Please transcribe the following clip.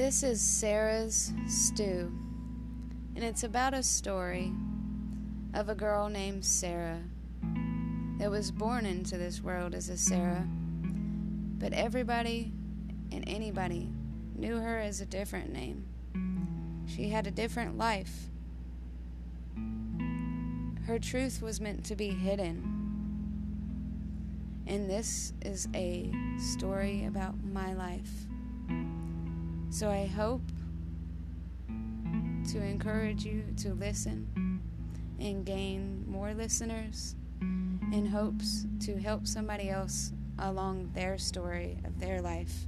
This is Sarah's Stew, and it's about a story of a girl named Sarah that was born into this world as a Sarah, but everybody and anybody knew her as a different name. She had a different life. Her truth was meant to be hidden. And this is a story about my life. So I hope to encourage you to listen and gain more listeners in hopes to help somebody else along their story of their life.